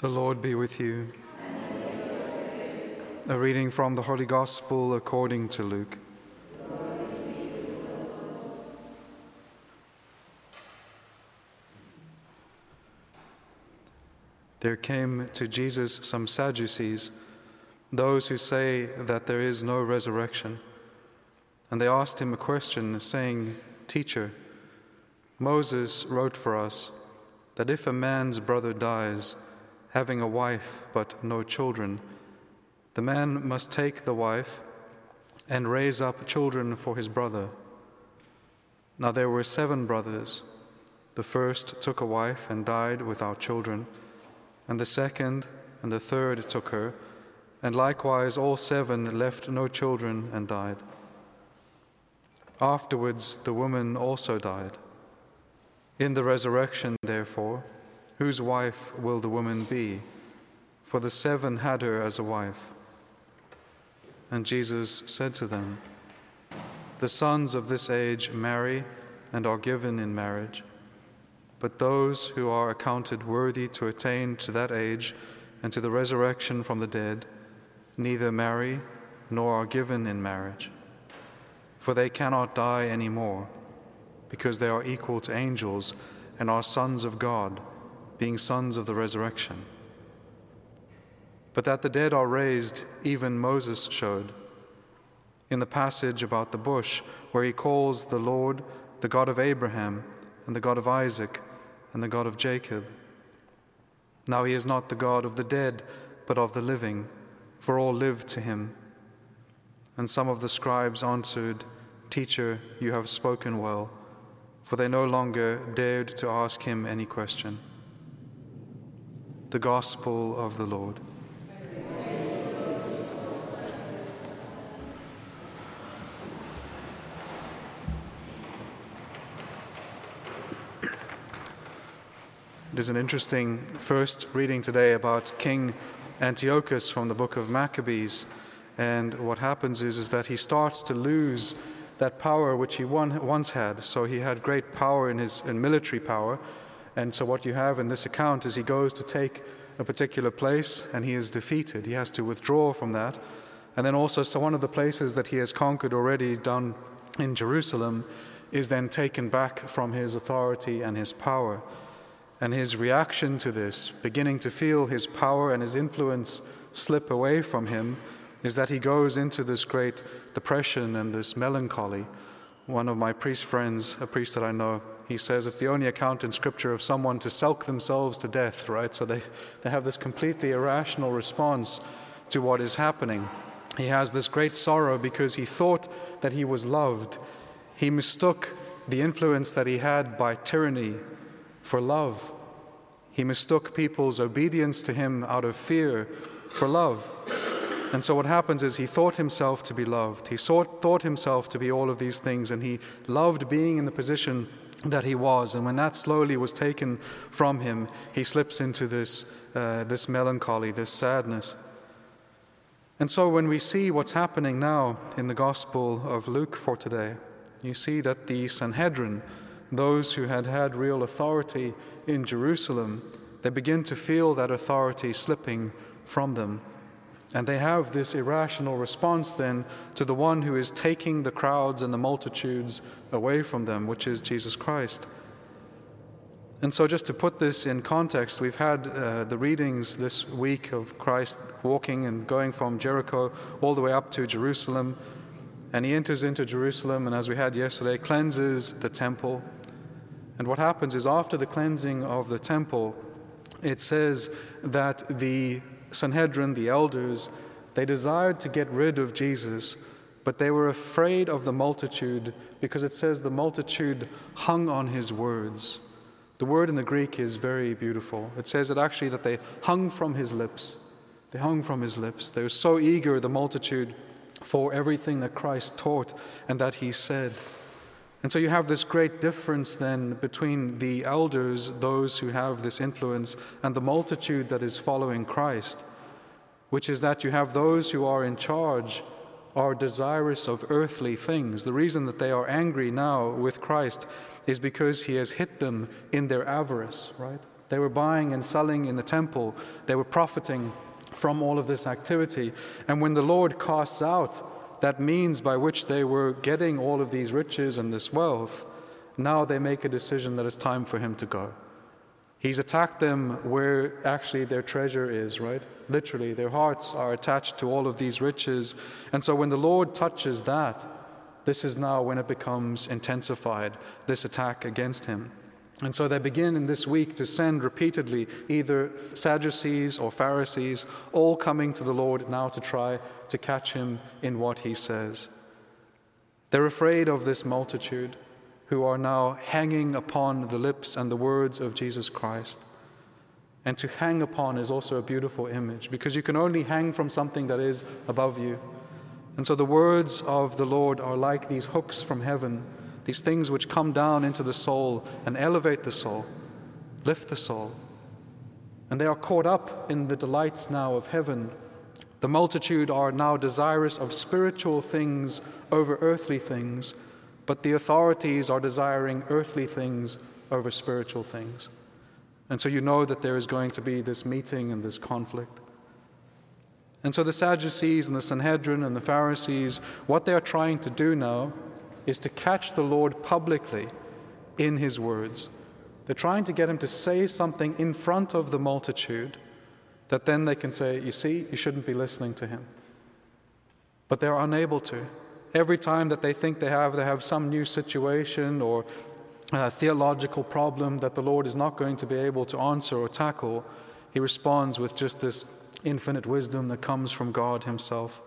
The Lord be with you. A reading from the Holy Gospel according to Luke. There came to Jesus some Sadducees, those who say that there is no resurrection. And they asked him a question, saying, Teacher, Moses wrote for us that if a man's brother dies, having a wife but no children, the man must take the wife and raise up children for his brother. Now there were seven brothers. The first took a wife and died without children, and the second and the third took her, and likewise all seven left no children and died. Afterwards, the woman also died. In the resurrection, therefore, Whose wife will the woman be? For the seven had her as a wife. And Jesus said to them, The sons of this age marry and are given in marriage, but those who are accounted worthy to attain to that age and to the resurrection from the dead neither marry nor are given in marriage. For they cannot die any more, because they are equal to angels and are sons of God being sons of the resurrection. But that the dead are raised, even Moses showed. In the passage about the bush, where he calls the Lord the God of Abraham, and the God of Isaac, and the God of Jacob. Now he is not the God of the dead, but of the living, for all live to him. And some of the scribes answered, Teacher, you have spoken well, for they no longer dared to ask him any question. The Gospel of the Lord. It is an interesting first reading today about King Antiochus from the book of Maccabees. And what happens is, is that he starts to lose that power which he once had. So he had great power in his in military power, and so, what you have in this account is he goes to take a particular place and he is defeated. He has to withdraw from that. And then also, so one of the places that he has conquered already, done in Jerusalem, is then taken back from his authority and his power. And his reaction to this, beginning to feel his power and his influence slip away from him, is that he goes into this great depression and this melancholy. One of my priest friends, a priest that I know, he says it's the only account in Scripture of someone to sulk themselves to death, right? So they, they have this completely irrational response to what is happening. He has this great sorrow because he thought that he was loved. He mistook the influence that he had by tyranny for love. He mistook people's obedience to him out of fear for love. And so what happens is he thought himself to be loved. He thought, thought himself to be all of these things, and he loved being in the position that he was. And when that slowly was taken from him, he slips into this, uh, this melancholy, this sadness. And so when we see what's happening now in the Gospel of Luke for today, you see that the Sanhedrin, those who had had real authority in Jerusalem, they begin to feel that authority slipping from them. And they have this irrational response then to the one who is taking the crowds and the multitudes away from them, which is Jesus Christ. And so, just to put this in context, we've had uh, the readings this week of Christ walking and going from Jericho all the way up to Jerusalem. And he enters into Jerusalem, and as we had yesterday, cleanses the temple. And what happens is, after the cleansing of the temple, it says that the Sanhedrin, the elders, they desired to get rid of Jesus, but they were afraid of the multitude because it says the multitude hung on his words. The word in the Greek is very beautiful. It says it actually that they hung from his lips. They hung from his lips. They were so eager, the multitude, for everything that Christ taught and that he said. And so you have this great difference then between the elders, those who have this influence, and the multitude that is following Christ, which is that you have those who are in charge are desirous of earthly things. The reason that they are angry now with Christ is because he has hit them in their avarice, right? They were buying and selling in the temple, they were profiting from all of this activity. And when the Lord casts out that means by which they were getting all of these riches and this wealth, now they make a decision that it's time for him to go. He's attacked them where actually their treasure is, right? Literally, their hearts are attached to all of these riches. And so when the Lord touches that, this is now when it becomes intensified, this attack against him. And so they begin in this week to send repeatedly either Sadducees or Pharisees, all coming to the Lord now to try to catch him in what he says. They're afraid of this multitude who are now hanging upon the lips and the words of Jesus Christ. And to hang upon is also a beautiful image because you can only hang from something that is above you. And so the words of the Lord are like these hooks from heaven these things which come down into the soul and elevate the soul, lift the soul. And they are caught up in the delights now of heaven. The multitude are now desirous of spiritual things over earthly things, but the authorities are desiring earthly things over spiritual things. And so you know that there is going to be this meeting and this conflict. And so the Sadducees and the Sanhedrin and the Pharisees, what they are trying to do now is to catch the Lord publicly in his words. They're trying to get him to say something in front of the multitude that then they can say, You see, you shouldn't be listening to him. But they're unable to. Every time that they think they have, they have some new situation or a theological problem that the Lord is not going to be able to answer or tackle, he responds with just this infinite wisdom that comes from God Himself.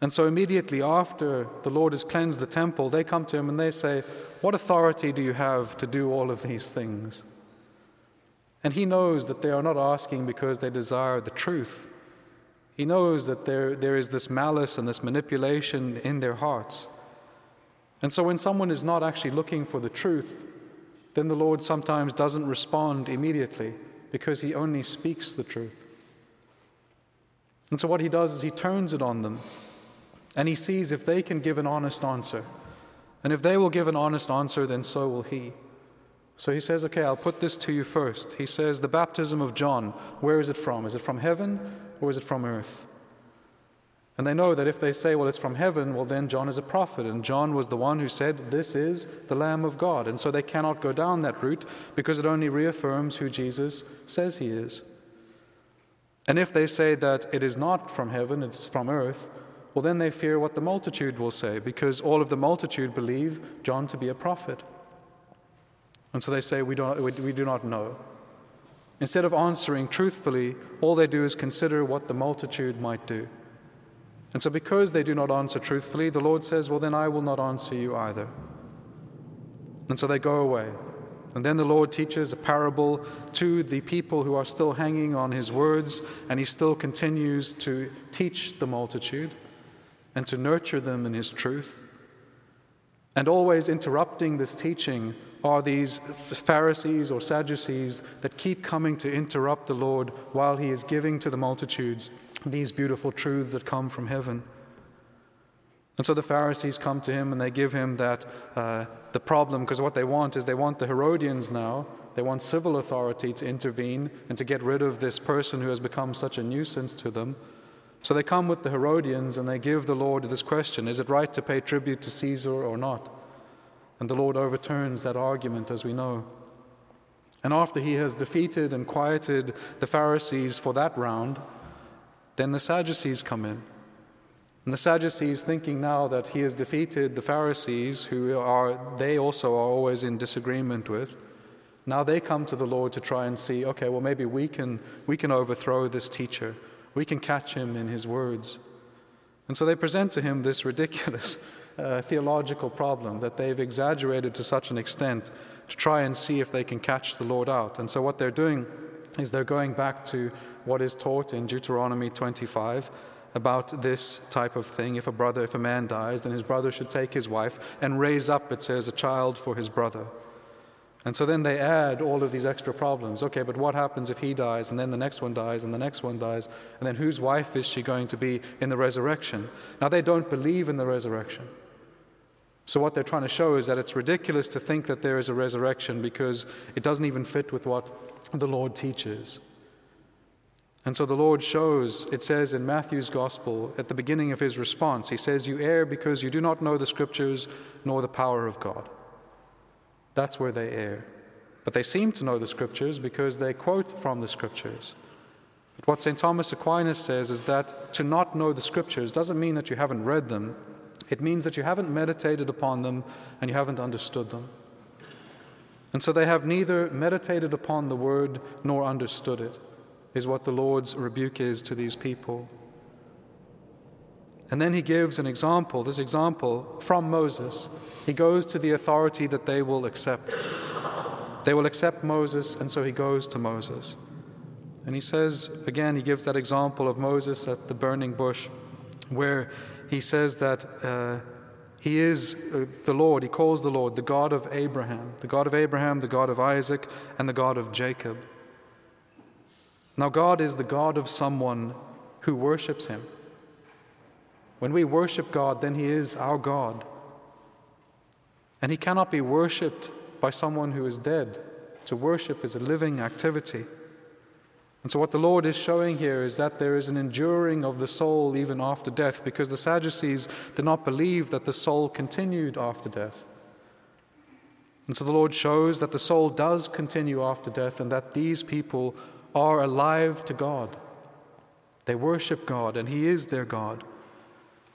And so immediately after the Lord has cleansed the temple, they come to him and they say, What authority do you have to do all of these things? And he knows that they are not asking because they desire the truth. He knows that there, there is this malice and this manipulation in their hearts. And so when someone is not actually looking for the truth, then the Lord sometimes doesn't respond immediately because he only speaks the truth. And so what he does is he turns it on them and he sees if they can give an honest answer. And if they will give an honest answer, then so will he. So he says, Okay, I'll put this to you first. He says, The baptism of John, where is it from? Is it from heaven or is it from earth? And they know that if they say, Well, it's from heaven, well, then John is a prophet. And John was the one who said, This is the Lamb of God. And so they cannot go down that route because it only reaffirms who Jesus says he is. And if they say that it is not from heaven, it's from earth, well, then they fear what the multitude will say, because all of the multitude believe John to be a prophet. And so they say, We, don't, we do not know. Instead of answering truthfully, all they do is consider what the multitude might do. And so, because they do not answer truthfully, the Lord says, Well, then I will not answer you either. And so they go away. And then the Lord teaches a parable to the people who are still hanging on his words, and he still continues to teach the multitude and to nurture them in His truth. And always interrupting this teaching are these Pharisees or Sadducees that keep coming to interrupt the Lord while He is giving to the multitudes these beautiful truths that come from heaven. And so the Pharisees come to him and they give him that uh, the problem because what they want is they want the Herodians now. They want civil authority to intervene and to get rid of this person who has become such a nuisance to them. So they come with the Herodians and they give the Lord this question Is it right to pay tribute to Caesar or not? And the Lord overturns that argument, as we know. And after he has defeated and quieted the Pharisees for that round, then the Sadducees come in. And the Sadducees, thinking now that he has defeated the Pharisees, who are they also are always in disagreement with, now they come to the Lord to try and see, okay, well maybe we can we can overthrow this teacher we can catch him in his words. And so they present to him this ridiculous uh, theological problem that they've exaggerated to such an extent to try and see if they can catch the Lord out. And so what they're doing is they're going back to what is taught in Deuteronomy 25 about this type of thing. If a brother, if a man dies, then his brother should take his wife and raise up, it says, a child for his brother. And so then they add all of these extra problems. Okay, but what happens if he dies, and then the next one dies, and the next one dies, and then whose wife is she going to be in the resurrection? Now, they don't believe in the resurrection. So, what they're trying to show is that it's ridiculous to think that there is a resurrection because it doesn't even fit with what the Lord teaches. And so the Lord shows, it says in Matthew's Gospel, at the beginning of his response, he says, You err because you do not know the Scriptures nor the power of God. That's where they err. But they seem to know the Scriptures because they quote from the Scriptures. But what St. Thomas Aquinas says is that to not know the Scriptures doesn't mean that you haven't read them, it means that you haven't meditated upon them and you haven't understood them. And so they have neither meditated upon the word nor understood it, is what the Lord's rebuke is to these people. And then he gives an example, this example from Moses. He goes to the authority that they will accept. They will accept Moses, and so he goes to Moses. And he says, again, he gives that example of Moses at the burning bush, where he says that uh, he is uh, the Lord, he calls the Lord the God of Abraham, the God of Abraham, the God of Isaac, and the God of Jacob. Now, God is the God of someone who worships him. When we worship God, then he is our God. And he cannot be worshipped by someone who is dead. To worship is a living activity. And so, what the Lord is showing here is that there is an enduring of the soul even after death, because the Sadducees did not believe that the soul continued after death. And so, the Lord shows that the soul does continue after death and that these people are alive to God. They worship God, and He is their God.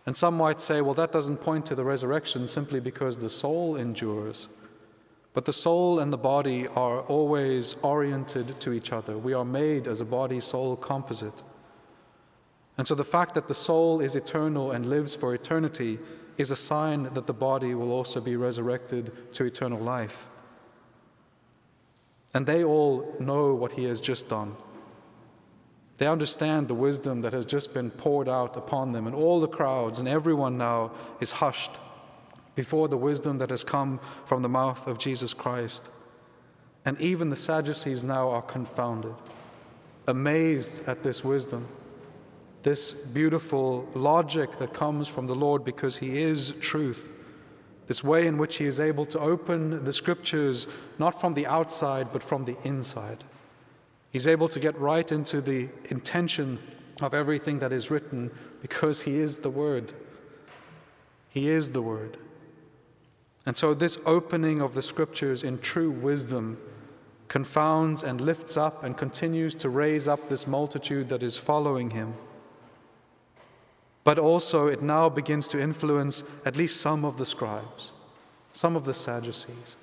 And some might say, well, that doesn't point to the resurrection simply because the soul endures. But the soul and the body are always oriented to each other. We are made as a body soul composite. And so the fact that the soul is eternal and lives for eternity is a sign that the body will also be resurrected to eternal life. And they all know what he has just done. They understand the wisdom that has just been poured out upon them, and all the crowds and everyone now is hushed before the wisdom that has come from the mouth of Jesus Christ. And even the Sadducees now are confounded, amazed at this wisdom, this beautiful logic that comes from the Lord because He is truth, this way in which He is able to open the scriptures not from the outside but from the inside. He's able to get right into the intention of everything that is written because He is the Word. He is the Word. And so, this opening of the scriptures in true wisdom confounds and lifts up and continues to raise up this multitude that is following him. But also, it now begins to influence at least some of the scribes, some of the Sadducees.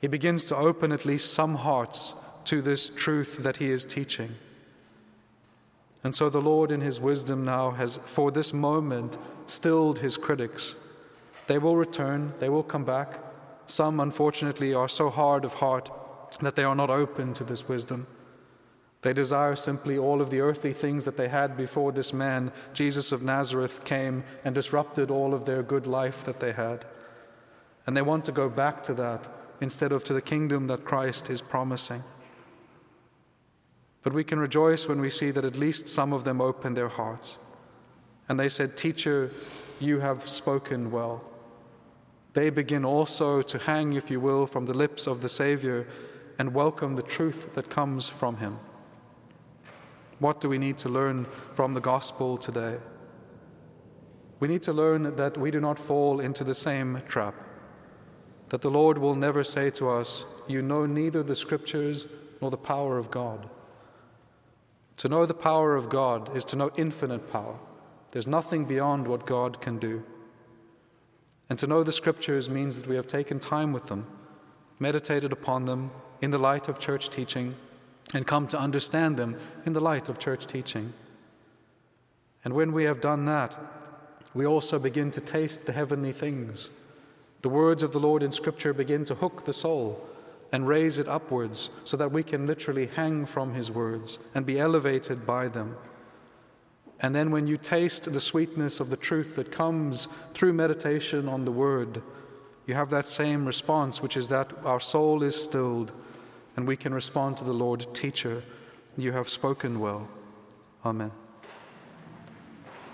He begins to open at least some hearts to this truth that he is teaching. And so, the Lord, in his wisdom, now has, for this moment, stilled his critics they will return, they will come back. Some, unfortunately, are so hard of heart that they are not open to this wisdom. They desire simply all of the earthly things that they had before this man, Jesus of Nazareth, came and disrupted all of their good life that they had. And they want to go back to that instead of to the kingdom that Christ is promising. But we can rejoice when we see that at least some of them opened their hearts. And they said, Teacher, you have spoken well. They begin also to hang, if you will, from the lips of the Savior and welcome the truth that comes from Him. What do we need to learn from the gospel today? We need to learn that we do not fall into the same trap, that the Lord will never say to us, You know neither the scriptures nor the power of God. To know the power of God is to know infinite power. There's nothing beyond what God can do. And to know the scriptures means that we have taken time with them, meditated upon them in the light of church teaching, and come to understand them in the light of church teaching. And when we have done that, we also begin to taste the heavenly things. The words of the Lord in Scripture begin to hook the soul and raise it upwards so that we can literally hang from His words and be elevated by them. And then when you taste the sweetness of the truth that comes through meditation on the Word, you have that same response, which is that our soul is stilled and we can respond to the Lord, Teacher, you have spoken well. Amen.